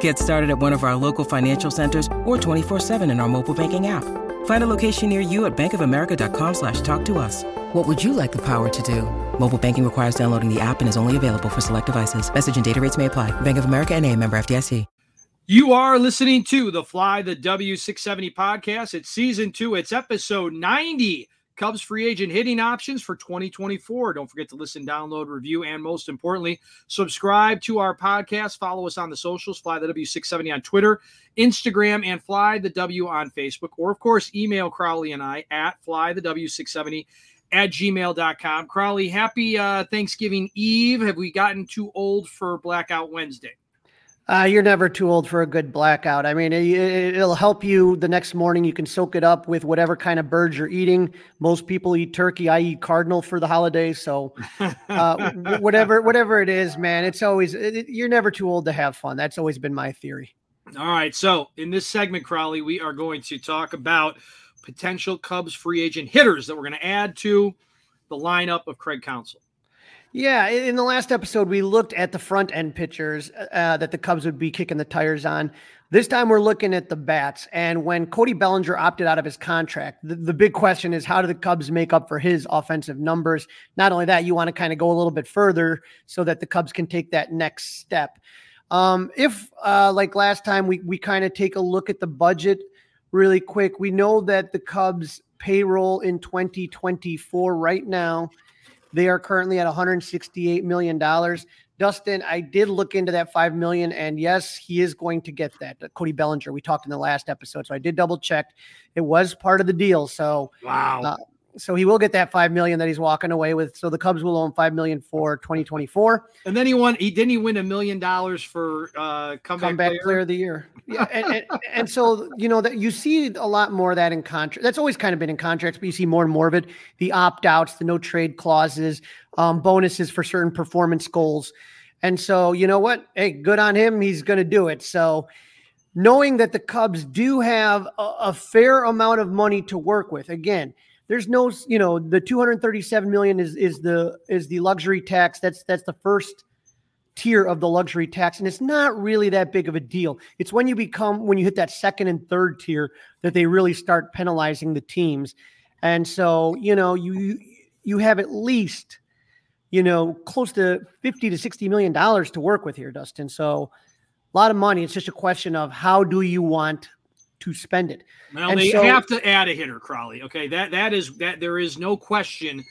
Get started at one of our local financial centers or 24-7 in our mobile banking app. Find a location near you at bankofamerica.com slash talk to us. What would you like the power to do? Mobile banking requires downloading the app and is only available for select devices. Message and data rates may apply. Bank of America and a member FDIC. You are listening to the Fly the W670 podcast. It's season two. It's episode 90. Cubs free agent hitting options for 2024. Don't forget to listen, download, review, and most importantly, subscribe to our podcast. Follow us on the socials, Fly the W670 on Twitter, Instagram, and Fly the W on Facebook. Or, of course, email Crawly and I at Fly the W670 at gmail.com. Crawly, happy uh, Thanksgiving Eve. Have we gotten too old for Blackout Wednesday? Uh, you're never too old for a good blackout. I mean, it, will help you the next morning. You can soak it up with whatever kind of birds you're eating. Most people eat turkey. I eat cardinal for the holidays. So, uh, whatever whatever it is, man, it's always it, you're never too old to have fun. That's always been my theory. All right. So, in this segment, Crawly, we are going to talk about potential Cubs free agent hitters that we're going to add to the lineup of Craig Counsell. Yeah, in the last episode, we looked at the front end pitchers uh, that the Cubs would be kicking the tires on. This time, we're looking at the bats. And when Cody Bellinger opted out of his contract, the, the big question is how do the Cubs make up for his offensive numbers? Not only that, you want to kind of go a little bit further so that the Cubs can take that next step. Um, if, uh, like last time, we, we kind of take a look at the budget really quick, we know that the Cubs payroll in 2024 right now they are currently at 168 million dollars. Dustin, I did look into that five million, and yes, he is going to get that. Cody Bellinger, we talked in the last episode, so I did double check. It was part of the deal. So wow. Uh, so he will get that five million that he's walking away with. So the Cubs will own five million for 2024. And then he won. He didn't he win a million dollars for uh, comeback, comeback player? player? of the year. Yeah, and, and, and, so you know that you see a lot more of that in contract. That's always kind of been in contracts, but you see more and more of it. The opt outs, the no trade clauses, um, bonuses for certain performance goals. And so you know what? Hey, good on him. He's going to do it. So knowing that the Cubs do have a, a fair amount of money to work with, again there's no you know the 237 million is is the is the luxury tax. That's that's the first tier of the luxury tax and it's not really that big of a deal. It's when you become when you hit that second and third tier that they really start penalizing the teams. And so you know you you have at least you know close to 50 to 60 million dollars to work with here dustin. So a lot of money. It's just a question of how do you want to spend it. Well, and they so, have to add a hitter, Crawly. Okay, that that is that there is no question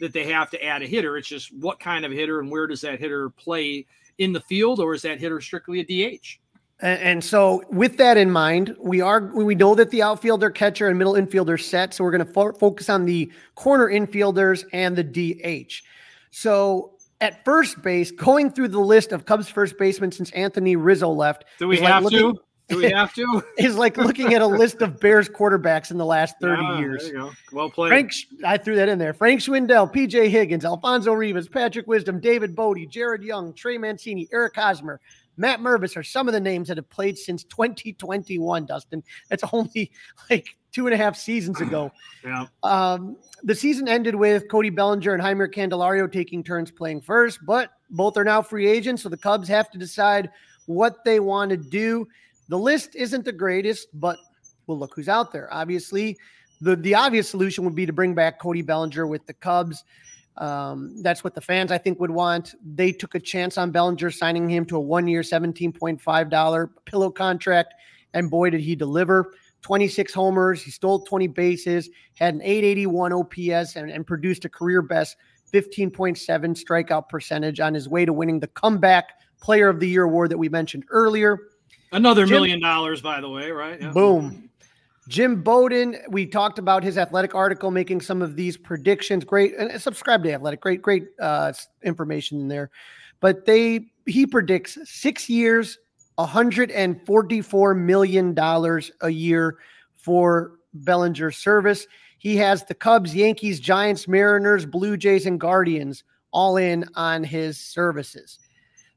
that they have to add a hitter. It's just what kind of hitter and where does that hitter play in the field, or is that hitter strictly a DH? And, and so, with that in mind, we are we know that the outfielder, catcher, and middle infielder set. So we're going to fo- focus on the corner infielders and the DH. So at first base, going through the list of Cubs first basemen since Anthony Rizzo left. Do we have like looking, to? Do we have to? is like looking at a list of Bears quarterbacks in the last 30 yeah, years. Well played. Frank, I threw that in there. Frank Schwindel, PJ Higgins, Alfonso Rivas, Patrick Wisdom, David Bote, Jared Young, Trey Mancini, Eric Hosmer, Matt Mervis are some of the names that have played since 2021, Dustin. That's only like two and a half seasons ago. yeah. Um, the season ended with Cody Bellinger and Jeimer Candelario taking turns playing first, but both are now free agents. So the Cubs have to decide what they want to do. The list isn't the greatest, but we'll look who's out there. Obviously, the the obvious solution would be to bring back Cody Bellinger with the Cubs. Um, that's what the fans I think would want. They took a chance on Bellinger signing him to a one-year, seventeen point five dollar pillow contract, and boy did he deliver. 26 homers, he stole 20 bases, had an 881 OPS, and, and produced a career best 15.7 strikeout percentage on his way to winning the comeback player of the year award that we mentioned earlier. Another Jim, million dollars, by the way, right? Yeah. Boom. Jim Bowden, we talked about his athletic article making some of these predictions. Great, and subscribe to Athletic. Great, great uh, information in there. But they he predicts six years, 144 million dollars a year for Bellinger's service. He has the Cubs, Yankees, Giants, Mariners, Blue Jays, and Guardians all in on his services.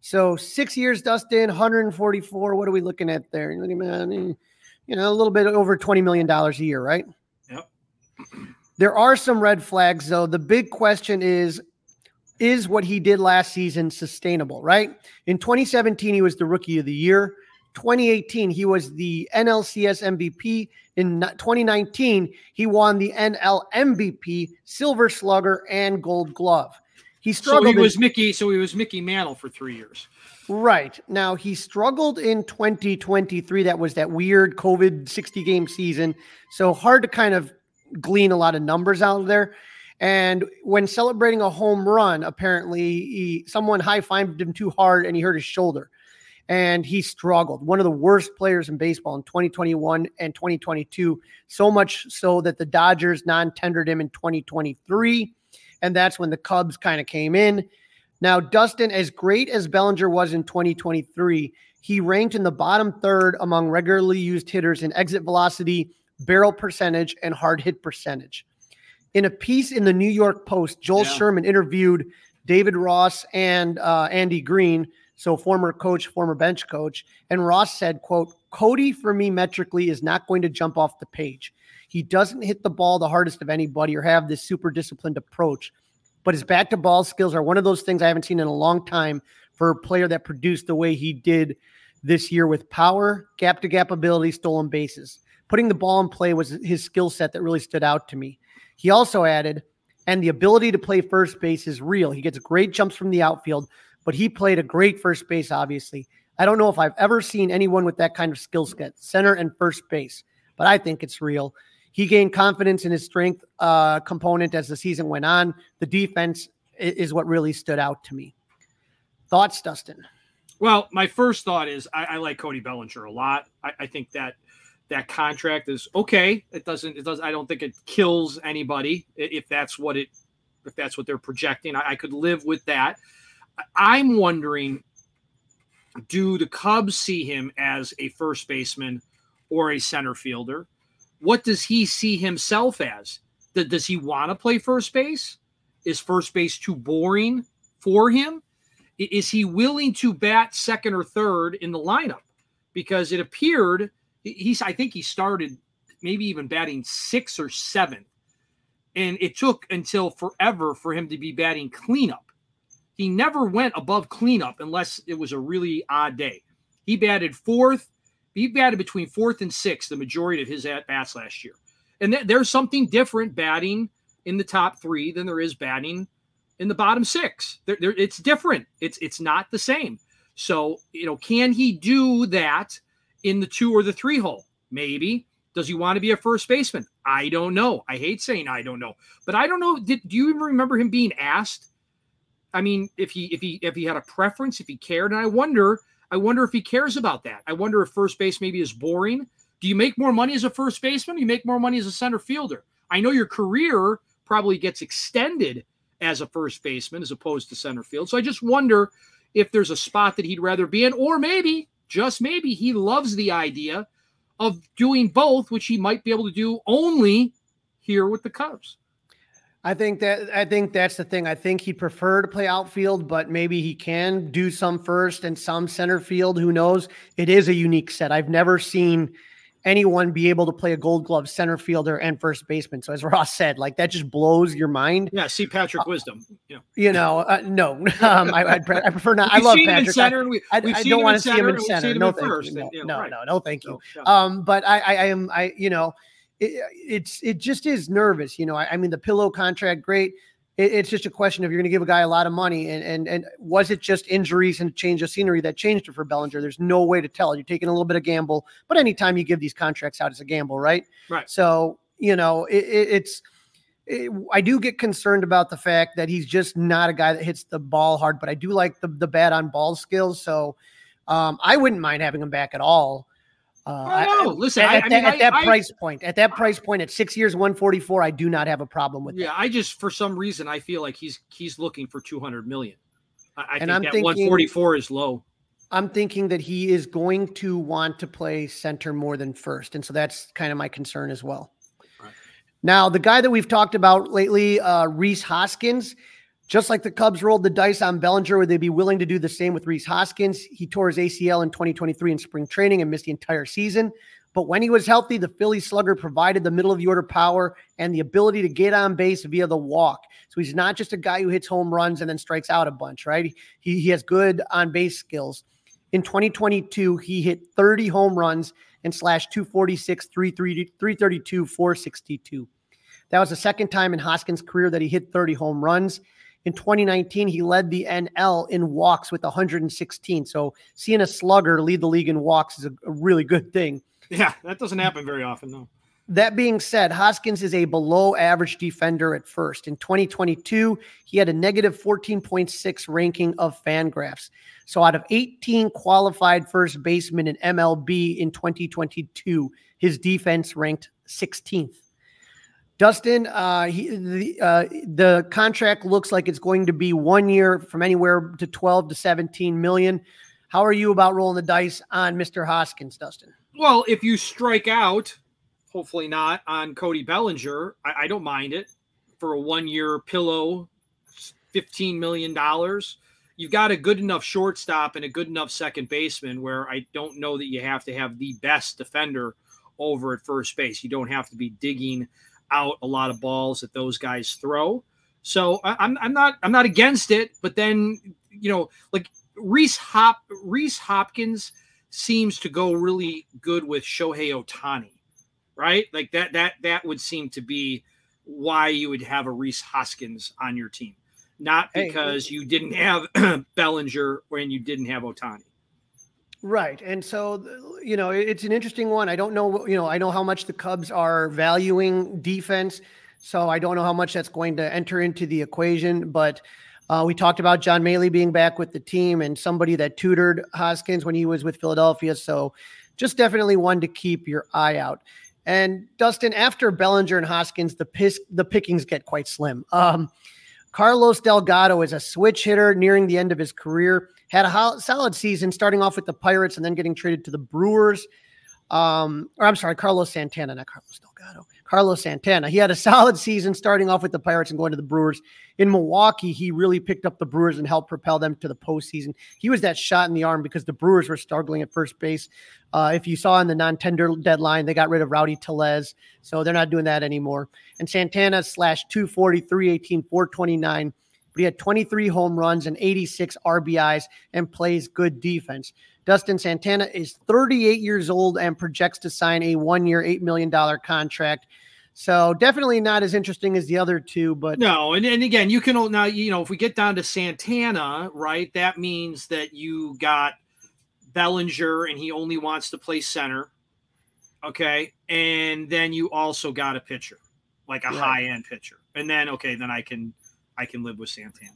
So six years, Dustin, 144. What are we looking at there? you know, a little bit over $20 million a year, right? Yep. There are some red flags, though. The big question is is what he did last season sustainable, right? In 2017, he was the rookie of the year. 2018, he was the NLCS MVP. In 2019, he won the NL MVP, Silver Slugger, and Gold Glove. He struggled. So he was in- Mickey. So he was Mickey Mantle for three years. Right. Now he struggled in 2023. That was that weird COVID 60 game season. So hard to kind of glean a lot of numbers out of there. And when celebrating a home run, apparently he, someone high fived him too hard and he hurt his shoulder. And he struggled. One of the worst players in baseball in 2021 and 2022. So much so that the Dodgers non tendered him in 2023. And that's when the Cubs kind of came in now, Dustin, as great as Bellinger was in 2023, he ranked in the bottom third among regularly used hitters in exit velocity, barrel percentage, and hard hit percentage. In a piece in the New York Post, Joel yeah. Sherman interviewed David Ross and uh, Andy Green, so former coach, former bench coach, and Ross said, "quote Cody for me metrically is not going to jump off the page. He doesn't hit the ball the hardest of anybody or have this super disciplined approach." but his back to ball skills are one of those things I haven't seen in a long time for a player that produced the way he did this year with power, gap to gap ability, stolen bases. Putting the ball in play was his skill set that really stood out to me. He also added, and the ability to play first base is real. He gets great jumps from the outfield, but he played a great first base, obviously. I don't know if I've ever seen anyone with that kind of skill set, center and first base, but I think it's real. He gained confidence in his strength uh, component as the season went on. The defense is what really stood out to me. Thoughts, Dustin? Well, my first thought is I, I like Cody Bellinger a lot. I, I, think that that contract is okay. It doesn't. It does. I don't think it kills anybody if that's what it if that's what they're projecting. I, I could live with that. I'm wondering, do the Cubs see him as a first baseman or a center fielder? What does he see himself as? Does he want to play first base? Is first base too boring for him? Is he willing to bat second or third in the lineup? Because it appeared he's, I think he started maybe even batting six or seven. And it took until forever for him to be batting cleanup. He never went above cleanup unless it was a really odd day. He batted fourth, he batted between fourth and sixth the majority of his at bats last year. And th- there's something different batting in the top three than there is batting in the bottom six. There, there, it's different. It's it's not the same. So you know, can he do that in the two or the three hole? Maybe. Does he want to be a first baseman? I don't know. I hate saying I don't know, but I don't know. Did do you even remember him being asked? I mean, if he if he if he had a preference, if he cared, and I wonder I wonder if he cares about that. I wonder if first base maybe is boring. Do you make more money as a first baseman? you make more money as a center fielder? I know your career probably gets extended as a first baseman as opposed to center field. So I just wonder if there's a spot that he'd rather be in, or maybe, just maybe, he loves the idea of doing both, which he might be able to do only here with the Cubs. I think that I think that's the thing. I think he'd prefer to play outfield, but maybe he can do some first and some center field. Who knows? It is a unique set. I've never seen anyone be able to play a gold glove center fielder and first baseman. So as Ross said, like that just blows your mind. Yeah, see Patrick uh, Wisdom. Yeah. You know, uh, no, um, I, I, prefer not. I love Patrick. Center, I, we, I, I don't want to see him in center. No, thank you. No, no, no, thank you. Um, but I, I am, I, you know, it, it's it just is nervous. You know, I, I mean, the pillow contract, great. It, it's just a question of you're going to give a guy a lot of money, and and and was it just injuries and change of scenery that changed it for Bellinger? There's no way to tell. You're taking a little bit of gamble, but anytime you give these contracts out, it's a gamble, right? Right. So you know, it, it's I do get concerned about the fact that he's just not a guy that hits the ball hard, but I do like the the bat on ball skills. So um, I wouldn't mind having him back at all. Uh, oh, no. Listen, at, I, at, I mean, at that I, price point, at that price point, at six years, one forty four, I do not have a problem with. Yeah, that. I just for some reason I feel like he's he's looking for two hundred million. I, I think I'm that one forty four is low. I'm thinking that he is going to want to play center more than first, and so that's kind of my concern as well. Right. Now, the guy that we've talked about lately, uh, Rhys Hoskins, just like the Cubs rolled the dice on Bellinger, would they be willing to do the same with Rhys Hoskins? He tore his ACL in 2023 in spring training and missed the entire season. But when he was healthy, the Philly slugger provided the middle of the order power and the ability to get on base via the walk. So he's not just a guy who hits home runs and then strikes out a bunch, right? He, he has good on base skills. In 2022, he hit 30 home runs and slashed 246, 332, 462. That was the second time in Hoskins' career that he hit 30 home runs. In 2019, he led the NL in walks with 116. So seeing a slugger lead the league in walks is a, a really good thing. Yeah, that doesn't happen very often, though. That being said, Hoskins is a below average defender at first. In 2022, he had a negative 14.6 ranking of Fangraphs. So out of 18 qualified first basemen in MLB in 2022, his defense ranked 16th. Dustin, uh, he, the, uh, the contract looks like it's going to be one year from anywhere to 12 to 17 million. How are you about rolling the dice on Mr. Hoskins, Dustin? Well, if you strike out, hopefully not on Cody Bellinger, I, I don't mind it for a one year pillow, $15 million. You've got a good enough shortstop and a good enough second baseman where I don't know that you have to have the best defender over at first base. You don't have to be digging out a lot of balls that those guys throw. So I, I'm I'm not I'm not against it, but then you know like Rhys Hop Rhys Hopkins seems to go really good with Shohei Ohtani, right? Like that that that would seem to be why you would have a Rhys Hoskins on your team, not Hey, because you didn't have Bellinger when you didn't have Ohtani. Right. And so, you know, it's an interesting one. I don't know, you know, I know how much the Cubs are valuing defense. So I don't know how much that's going to enter into the equation. But uh, we talked about John Mallee being back with the team and somebody that tutored Hoskins when he was with Philadelphia. So just definitely one to keep your eye out. And Dustin, after Bellinger and Hoskins, the piss, the pickings get quite slim. Um, Carlos Delgado is a switch hitter nearing the end of his career. Had a solid season, starting off with the Pirates and then getting traded to the Brewers. Um, or I'm sorry, Carlos Santana, not Carlos Delgado. Carlos Santana. He had a solid season, starting off with the Pirates and going to the Brewers. In Milwaukee, he really picked up the Brewers and helped propel them to the postseason. He was that shot in the arm because the Brewers were struggling at first base. Uh, if you saw in the non-tender deadline, they got rid of Rowdy Tellez, so they're not doing that anymore. And Santana slashed 240, 318, 429. But he had 23 home runs and 86 RBIs and plays good defense. Dustin Santana is 38 years old and projects to sign a one-year, $8 million contract. So definitely not as interesting as the other two, but No, and, and again, you can now you know if we get down to Santana, right? That means that you got Bellinger, and he only wants to play center. Okay, and then you also got a pitcher, like a Right. high end pitcher, and then okay, then I can I can live with Santana.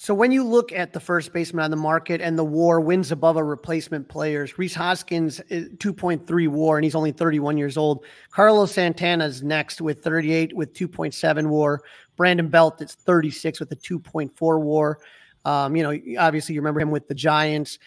So when you look at the first baseman on the market and the WAR wins above a replacement players, Rhys Hoskins 2.3 WAR and he's only 31 years old. Carlos Santana's next with 38 with 2.7 WAR. Brandon Belt is 36 with a 2.4 WAR. Um, you know, obviously you remember him with the Giants.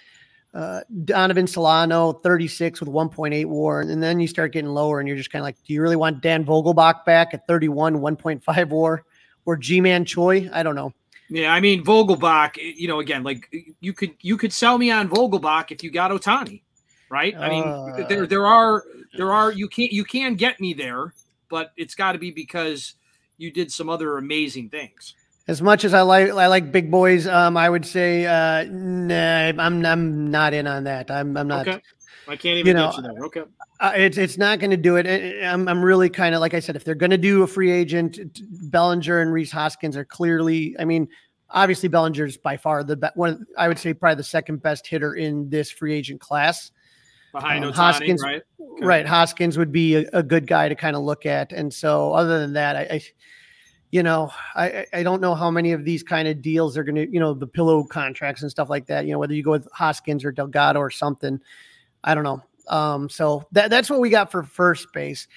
Uh, Donovan Solano, 36 with 1.8 WAR, and then you start getting lower, and you're just kind of like, do you really want Dan Vogelbach back at 31, 1.5 WAR, or Ji-Man Choi? I don't know. Yeah, I mean Vogelbach. You know, again, like you could you could sell me on Vogelbach if you got Ohtani, right? I mean, Uh, there there are there are you can't you can get me there, but it's got to be because you did some other amazing things. As much as I like I like big boys, um, I would say uh, nah, I'm I'm not in on that. I'm I'm not. okay, I can't even you know, get you there. Okay, Uh, it's it's not going to do it. I'm I'm really kind of like I said, if they're going to do a free agent, Bellinger and Rhys Hoskins are clearly. I mean, obviously Bellinger's by far the best one. I would say probably the second best hitter in this free agent class. behind Um, Ohtani, Hoskins- right? Okay. Right, Hoskins would be a, a good guy to kind of look at. And so, other than that, I, I you know, I I don't know how many of these kind of deals are going to, you know, the pillow contracts and stuff like that. You know, whether you go with Hoskins or Delgado or something, I don't know. Um, so that that's what we got for first base.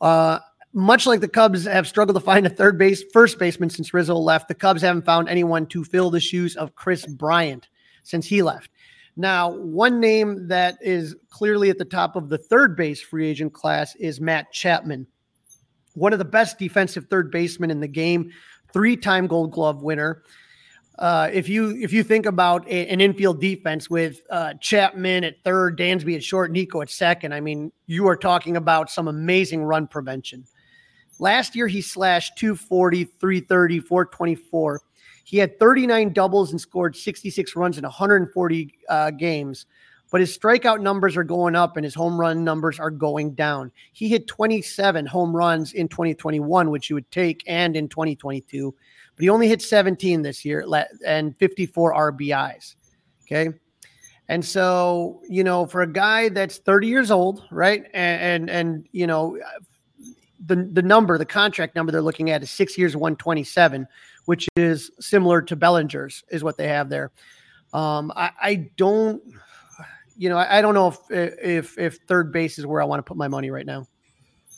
Uh, much like the Cubs have struggled to find a third base, first baseman since Rizzo left, the Cubs haven't found anyone to fill the shoes of Kris Bryant since he left. Now, one name that is clearly at the top of the third base free agent class is Matt Chapman, one of the best defensive third basemen in the game, three-time Gold Glove winner. Uh, if you if you think about a, an infield defense with uh, Chapman at third, Dansby at short, Nico at second, I mean, you are talking about some amazing run prevention. Last year, he slashed 240, 330, 424. He had 39 doubles and scored 66 runs in 140 uh, games, but his strikeout numbers are going up and his home run numbers are going down. He hit 27 home runs in 2021, which you would take, and in 2022, but he only hit 17 this year and 54 RBIs. Okay. And so, you know, for a guy that's 30 years old, right? And and, and you know, the the number, the contract number they're looking at is six years, 127, which is similar to Bellinger's, is what they have there. Um, I, I don't, you know, I, I don't know if if if third base is where I want to put my money right now.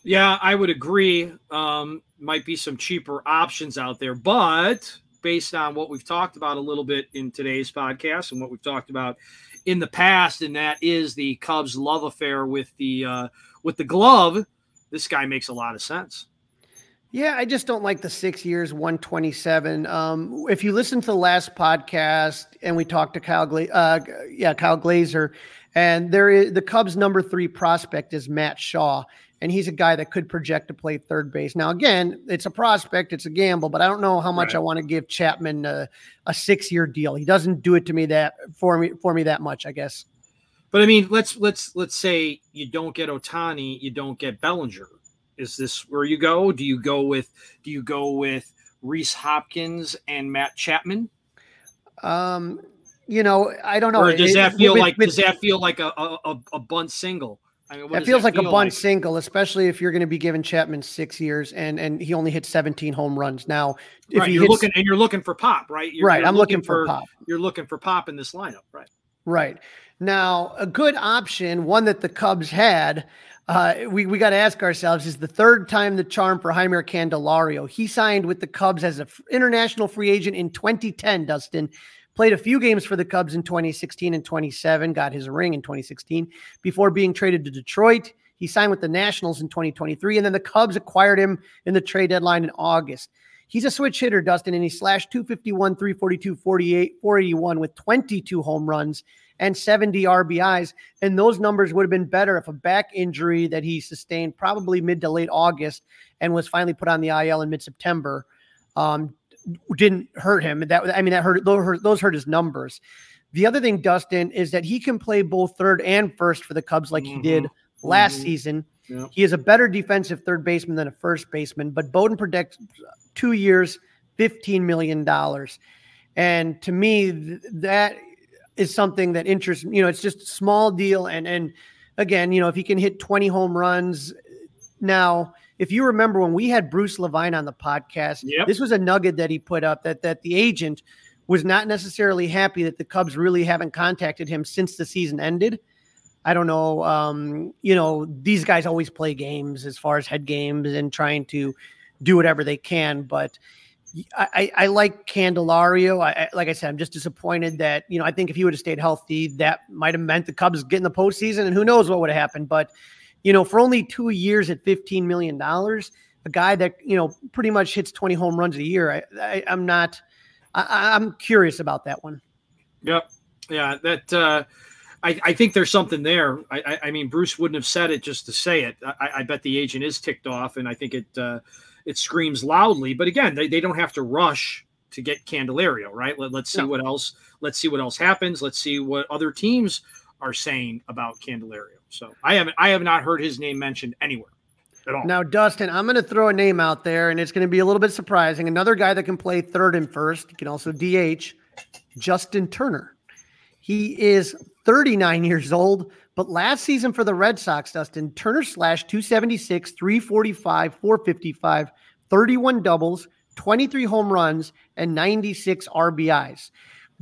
Yeah, I would agree. Um, might be some cheaper options out there, but based on what we've talked about a little bit in today's podcast and what we've talked about in the past, and that is the Cubs love affair with the uh, with the glove this guy makes a lot of sense. Yeah, I just don't like the six years, 127. Um, if you listen to the last podcast and we talked to Kyle, Gla- uh, yeah, Kyle Glaser, and there is the Cubs' number three prospect is Matt Shaw, and he's a guy that could project to play third base. Now, again, it's a prospect, it's a gamble, but I don't know how much right. I want to give Chapman a, a six-year deal. He doesn't do it to me that for me for me that much, I guess. But I mean, let's let's let's say you don't get Ohtani, you don't get Bellinger. Is this where you go? Do you go with do you go with Rhys Hopkins and Matt Chapman? Um, you know, I don't know. Or does that feel like with, does that feel like a a, a bunt single? I mean, that feels that like feel a bunt like? single, especially if you're going to be giving Chapman six years and and he only hit 17 home runs. Now, if right, you're hits, looking and you're looking for pop, right? You're, right, you're I'm looking, looking for, for pop. You're looking for pop in this lineup, right? Right. Now, a good option, one that the Cubs had, uh, we, we got to ask ourselves is the third time the charm for Jeimer Candelario. He signed with the Cubs as an f- international free agent in 2010, Dustin. Played a few games for the Cubs in 2016 and 27, got his ring in 2016 before being traded to Detroit. He signed with the Nationals in 2023, and then the Cubs acquired him in the trade deadline in August. He's a switch hitter, Dustin, and he slashed 251, 342, 48, 481 with 22 home runs and 70 RBIs. And those numbers would have been better if a back injury that he sustained probably mid to late August and was finally put on the IL in mid September um, didn't hurt him. That I mean, that hurt those, hurt those hurt his numbers. The other thing, Dustin, is that he can play both third and first for the Cubs like mm-hmm. he did last mm-hmm. season. Yep. He is a better defensive third baseman than a first baseman, but Bowden predicts two years, $15 million. And to me, th- that is something that interests you know it's just a small deal and and again you know if he can hit 20 home runs now if you remember when we had Bruce Levine on the podcast yep. this was a nugget that he put up that that the agent was not necessarily happy that the Cubs really haven't contacted him since the season ended I don't know um you know these guys always play games as far as head games and trying to do whatever they can but I, I like Candelario. I, like I said, I'm just disappointed that you know I think if he would have stayed healthy, that might have meant the Cubs getting the postseason, and who knows what would have happened. But you know, for only two years at 15 million dollars, a guy that you know pretty much hits 20 home runs a year, I, I am not. I, I'm curious about that one. Yep. Yeah. That. uh I, I, think there's something there. I, I, mean, Bruce wouldn't have said it just to say it. I, I bet the agent is ticked off, and I think it uh, it screams loudly. But again, they, they don't have to rush to get Candelario, right? Let, us see no. what else. Let's see what else happens. Let's see what other teams are saying about Candelario. So I haven't I have not heard his name mentioned anywhere at all. Now, Dustin, I'm going to throw a name out there, and it's going to be a little bit surprising. Another guy that can play third and first, he can also DH, Justin Turner. He is 39 years old, but last season for the Red Sox, Dustin Turner slashed 276, 345, 455, 31 doubles, 23 home runs, and 96 RBIs.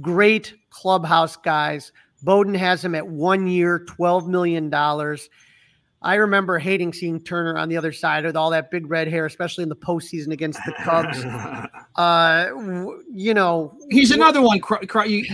Great clubhouse guys. Bowden has him at one year, $12 million. I remember hating seeing Turner on the other side with all that big red hair, especially in the postseason against the Cubs. uh, you know, he's another one. You,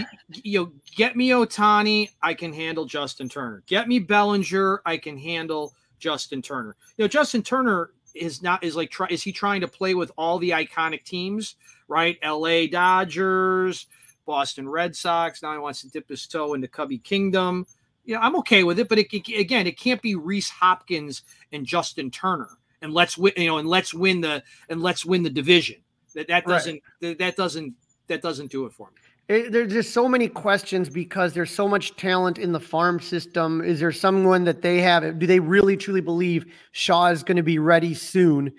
you know, get me Ohtani, I can handle Justin Turner. Get me Bellinger, I can handle Justin Turner. You know, Justin Turner is not is like try is he trying to play with all the iconic teams, right? L.A. Dodgers, Boston Red Sox. Now he wants to dip his toe into Cubby Kingdom you know, I'm okay with it, but it, it, again, it can't be Rhys Hopkins and Justin Turner, and let's win, you know, and let's win the and let's win the division. That that doesn't right. that doesn't that doesn't do it for me. It, there's just so many questions because there's so much talent in the farm system. Is there someone that they have? Do they really truly believe Shaw is going to be ready soon?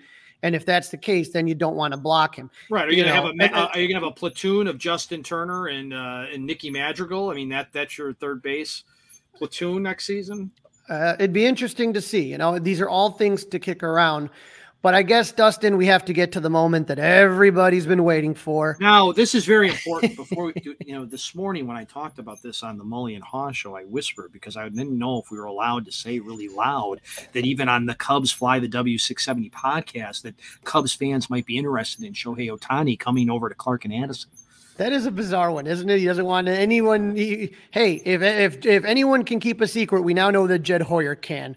And if that's the case, then you don't want to block him. Right? Are you, you gonna know? have a uh, are you gonna have a platoon of Justin Turner and uh, and Nicky Madrigal? I mean that that's your third base platoon next season? Uh, it'd be interesting to see. You know, these are all things to kick around. But I guess, Dustin, we have to get to the moment that everybody's been waiting for. Now, this is very important. Before we do, you know, this morning when I talked about this on the Mully and Haugh show, I whispered because I didn't know if we were allowed to say really loud that even on the Cubs Fly the W670 podcast, that Cubs fans might be interested in Shohei Ohtani coming over to Clark and Addison. That is a bizarre one, isn't it? He doesn't want anyone. He, hey, if if if anyone can keep a secret, we now know that Jed Hoyer can.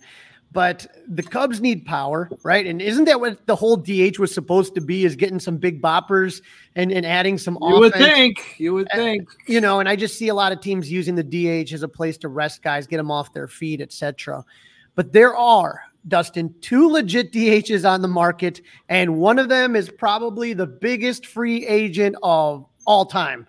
But the Cubs need power, right? And isn't that what the whole DH was supposed to be? Is getting some big boppers and, and adding some. You offense. would think. You would think. you know, and I just see a lot of teams using the DH as a place to rest guys, get them off their feet, etc. But there are Dustin, two legit DHs on the market, and one of them is probably the biggest free agent of all time.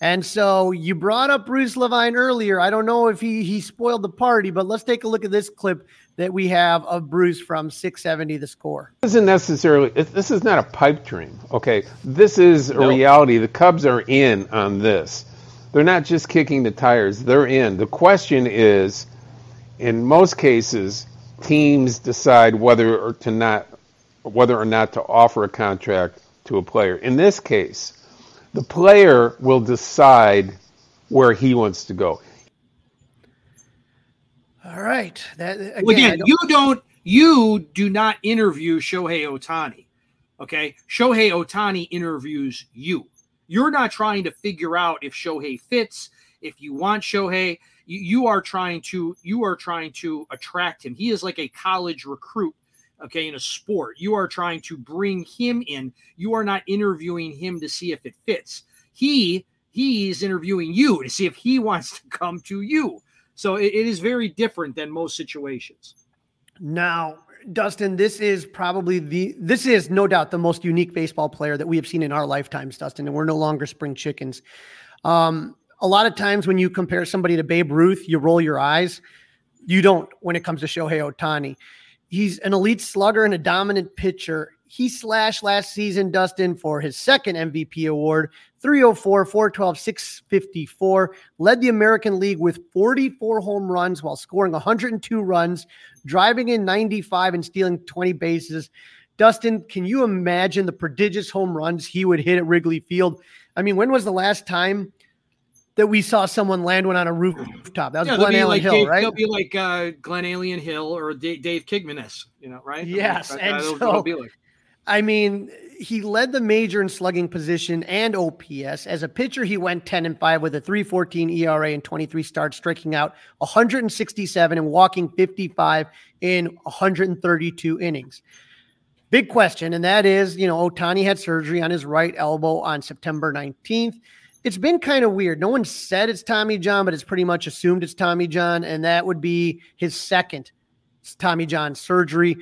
And so you brought up Bruce Levine earlier. I don't know if he he spoiled the party, but let's take a look at this clip that we have of Bruce from 670 the score. This isn't necessarily this is not a pipe dream. Okay. This is a reality. The Cubs are in on this. They're not just kicking the tires, they're in. The question is in most cases teams decide whether or to not whether or not to offer a contract to a player. In this case, the player will decide where he wants to go. All right. That again, well, again don't... you don't you do not interview Shohei Ohtani. Okay. Shohei Ohtani interviews you. You're not trying to figure out if Shohei fits, if you want Shohei. You, you are trying to you are trying to attract him. He is like a college recruit okay, in a sport. You are trying to bring him in. You are not interviewing him to see if it fits. He he's interviewing you to see if he wants to come to you. So it, it is very different than most situations. Now, Dustin, this is probably the this is no doubt the most unique baseball player that we have seen in our lifetimes, Dustin, and we're no longer spring chickens. Um, a lot of times when you compare somebody to Babe Ruth, you roll your eyes. You don't when it comes to Shohei Ohtani. He's an elite slugger and a dominant pitcher. He slashed last season, Dustin, for his second MVP award 304, 412, 654. Led the American League with 44 home runs while scoring 102 runs, driving in 95 and stealing 20 bases. Dustin, can you imagine the prodigious home runs he would hit at Wrigley Field? I mean, when was the last time that we saw someone land one on a rooftop. That was yeah, Glenallen like Hill, Dave, right? They'll be like uh, Glenallen Hill or Dave, Dave Kingman you know, right? Yes, I mean, and so, like. I mean, he led the major in slugging position and OPS. As a pitcher, he went 10 and 5 with a 314 ERA and 23 starts, striking out 167 and walking 55 in 132 innings. Big question, and that is, you know, Ohtani had surgery on his right elbow on September 19th it's been kind of weird. No one said it's Tommy John, but it's pretty much assumed it's Tommy John, and that would be his second Tommy John surgery.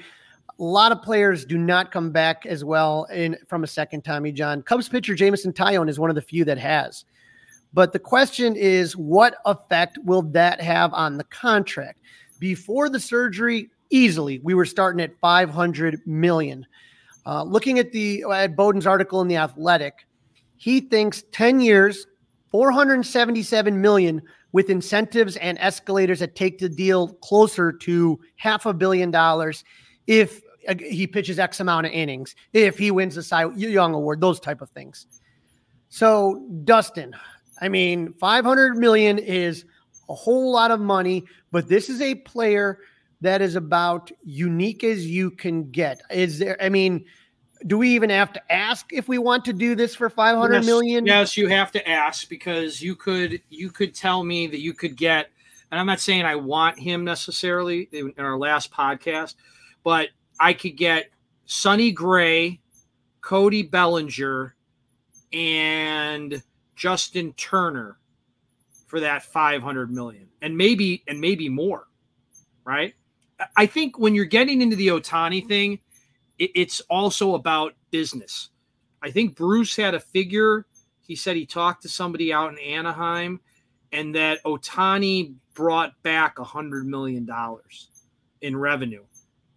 A lot of players do not come back as well in from a second Tommy John. Cubs pitcher Jameson Taillon is one of the few that has. But the question is, what effect will that have on the contract? Before the surgery, easily we were starting at 500 million. Uh, looking at the at Bowden's article in the Athletic, he thinks 10 years, 477 million with incentives and escalators that take the deal closer to half a billion dollars. If he pitches X amount of innings, if he wins the Cy Young Award, those type of things. So, Dustin, I mean, 500 million is a whole lot of money, but this is a player that is about unique as you can get. Is there, I mean, do we even have to ask if we want to do this for five hundred yes, million? Yes, you have to ask because you could you could tell me that you could get, and I'm not saying I want him necessarily in our last podcast, but I could get Sonny Gray, Cody Bellinger, and Justin Turner for that 500 million and maybe and maybe more right? I think when you're getting into the ohtani thing it, it's also about business. I think bruce had a figure. He said he talked to somebody out in anaheim and that ohtani brought back a hundred million dollars in revenue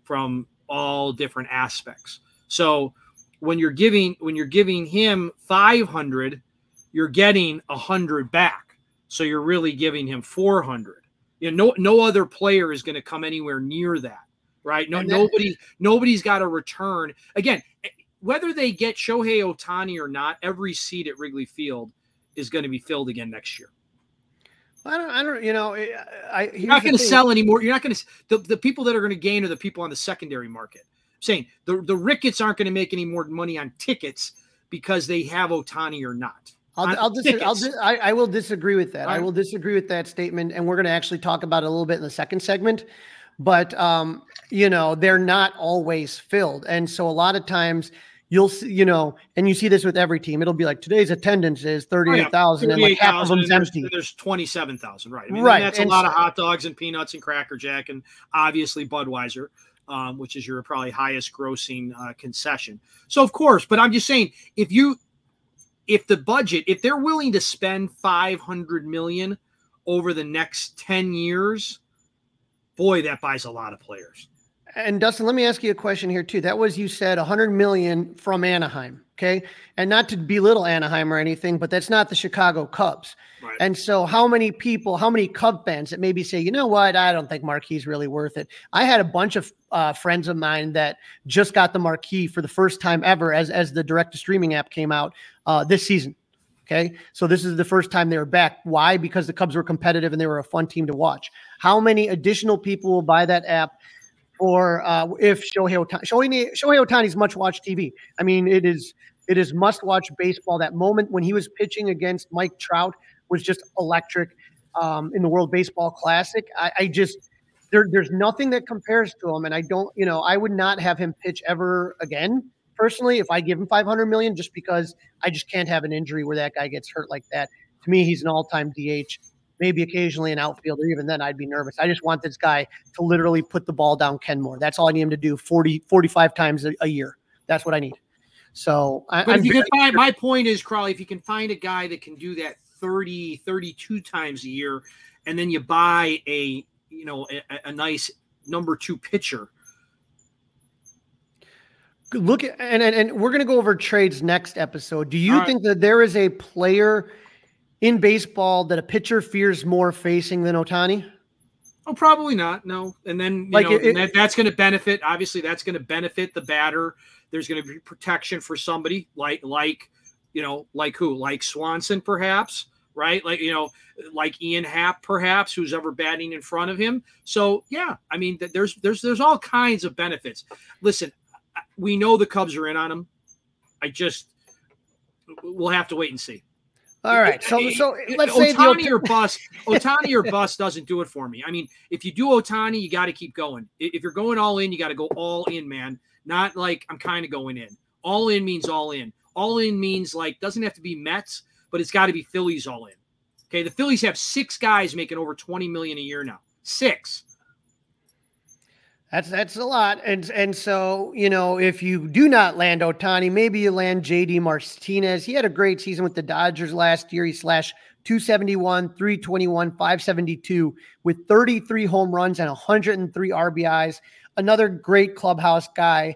from all different aspects. So when you're giving when you're giving him 500 you're getting 100 back. So you're really giving him 400 you know no no other player is going to come anywhere near that right? No then, nobody nobody's got a return. Again whether they get Shohei Ohtani or not every seat at Wrigley Field is going to be filled again next year I don't, I don't, you know, eh, I, you're not going to sell anymore. You're not going to, the, the people that are going to gain are the people on the secondary market saying the, the Ricketts aren't going to make any more money on tickets because they have Otani or not. I'll, I'll, dis- I'll dis- I, I, will disagree with that. Right. I will disagree with that statement, and we're going to actually talk about it a little bit in the second segment. But um, you know, they're not always filled, and so a lot of times you'll see, you know, and you see this with every team. It'll be like today's attendance is thirty-eight thousand, oh, yeah. and like half of them's empty. There's twenty-seven thousand, right? I mean, right. That's and a lot so, of hot dogs and peanuts and Cracker Jack, and obviously Budweiser um, which is your probably highest grossing uh, concession. So of course, but I'm just saying if you if the budget if they're willing to spend 500 million over the next 10 years, boy, that buys a lot of players. And Dustin, let me ask you a question here too. That was you said 100 million from Anaheim, okay? And not to belittle Anaheim or anything, but that's not the Chicago Cubs. Right. And so, how many people, how many Cub fans that maybe say, you know what, I don't think Marquee's really worth it. I had a bunch of uh, friends of mine that just got the Marquee for the first time ever as as the direct to streaming app came out uh, this season. Okay. So this is the first time they were back. Why? Because the Cubs were competitive and they were a fun team to watch. How many additional people will buy that app? Or uh, if Shohei Ohtani, Shohei, Shohei Ohtani's much watch TV. I mean, it is it is must watch baseball. That moment when he was pitching against Mike Trout was just electric um, in the World Baseball Classic. I, I just there, there's nothing that compares to him, and I don't, you know, I would not have him pitch ever again personally if I give him 500 million, just because I just can't have an injury where that guy gets hurt like that. To me, he's an all-time DH. Maybe occasionally an outfielder. Even then, I'd be nervous. I just want this guy to literally put the ball down Kenmore. That's all I need him to do 40, 45 times a, a year. That's what I need. So, I, but if you can find, my point is, Crawly, if you can find a guy that can do that 30, 32 times a year, and then you buy a you know a, a nice number two pitcher. Look at and, and, and we're going to go over trades next episode. Do you think that there is a player in baseball that a pitcher fears more facing than Ohtani? Oh, probably not. No, and then you like know it, that, that's going to benefit. Obviously, that's going to benefit the batter. There's going to be protection for somebody like like you know like who like Swanson perhaps right? Like, you know, like Ian Happ, perhaps, who's ever batting in front of him. So, yeah, I mean, there's there's there's all kinds of benefits. Listen, we know the Cubs are in on him. I just we'll have to wait and see. All right, so eh, so eh, let's Ohtani say Ohtani or bust. Ohtani or bust doesn't do it for me. I mean, if you do Ohtani, you got to keep going. If you're going all in, you got to go all in, man. Not like I'm kind of going in. All in means all in. All in means like doesn't have to be Mets, but it's got to be Phillies all in. Okay, the Phillies have six guys making over 20 million a year now. Six. That's that's a lot. And and so, you know, if you do not land Ohtani, maybe you land JD Martinez. He had a great season with the Dodgers last year. He slashed 271, 321, 572 with 33 home runs and 103 RBIs. Another great clubhouse guy.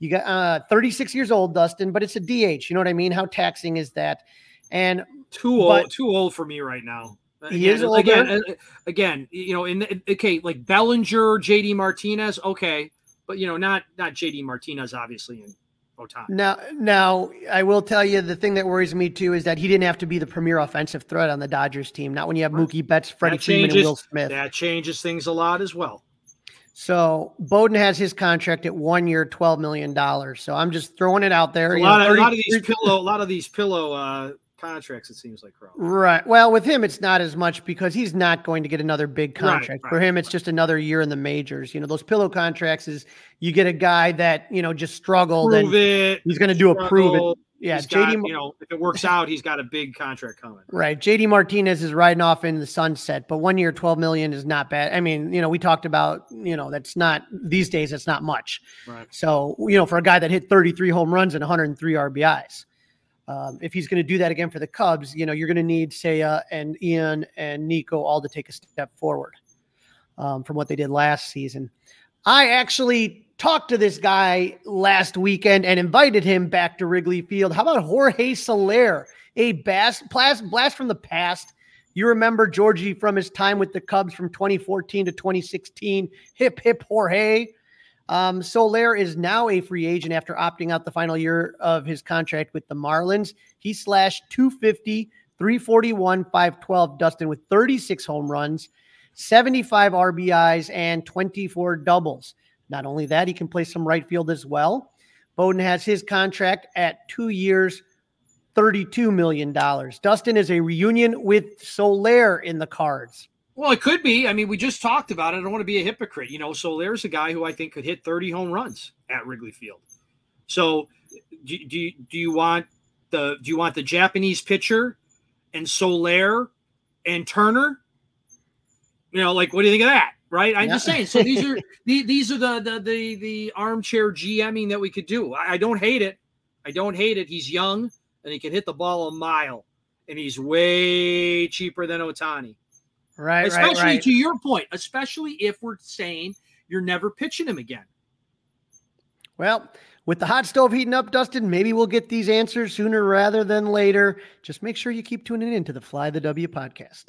You got uh 36 years old, Dustin, but it's a DH. You know what I mean? How taxing is that? And too old, but, too old for me right now. He again, is older. Again, again, you know, in okay, like Bellinger, JD Martinez, okay, but you know, not not JD Martinez, obviously, and Ohtani. Now, now I will tell you the thing that worries me too is that he didn't have to be the premier offensive threat on the Dodgers team. Not when you have Mookie Betts, Freddie Freeman, and Will Smith. That changes things a lot as well. So Bowden has his contract at one year, twelve million dollars. So I'm just throwing it out there. A lot, know, 30, a lot of these pillow, a lot of these pillow uh, contracts. It seems like. Right. Well, with him, it's not as much because he's not going to get another big contract. Right, right, For him, it's right. just another year in the majors. You know, those pillow contracts is you get a guy that you know just struggled prove and it, he's going to do a prove it. Yeah, he's JD. Got, you know, if it works out, he's got a big contract coming. Right. JD Martinez is riding off in the sunset, but one year, twelve million is not bad. I mean, you know, we talked about, you know, that's not these days. That's not much. Right. So, you know, for a guy that hit thirty three home runs and one hundred and three RBIs, um, if he's going to do that again for the Cubs, you know, you're going to need Seiya and Ian and Nico all to take a step forward um, from what they did last season. I actually talked to this guy last weekend and invited him back to Wrigley Field. How about Jorge Soler, a blast, blast from the past? You remember Georgie from his time with the Cubs from 2014 to 2016. Hip, hip, Jorge. Um, Soler is now a free agent after opting out the final year of his contract with the Marlins. He slashed 250, 341, 512, Dustin, with 36 home runs, 75 RBIs, and 24 doubles. Not only that, he can play some right field as well. Bowden has his contract at two years, $32 million. Dustin is a reunion with Soler in the cards. Well, it could be. I mean, we just talked about it. I don't want to be a hypocrite. You know, Soler's a guy who I think could hit 30 home runs at Wrigley Field. So, do, do, you, do you want the do you want the Japanese pitcher and Soler and Turner? You know, like what do you think of that? right? I'm yeah. just saying. So these are the, these are the, the the the armchair GMing that we could do. I, I don't hate it. I don't hate it. He's young and he can hit the ball a mile, and he's way cheaper than Ohtani. Right, especially right, right. to your point, especially if we're saying you're never pitching him again. Well, with the hot stove heating up, Dustin, maybe we'll get these answers sooner rather than later. Just make sure you keep tuning in to the Fly the W podcast.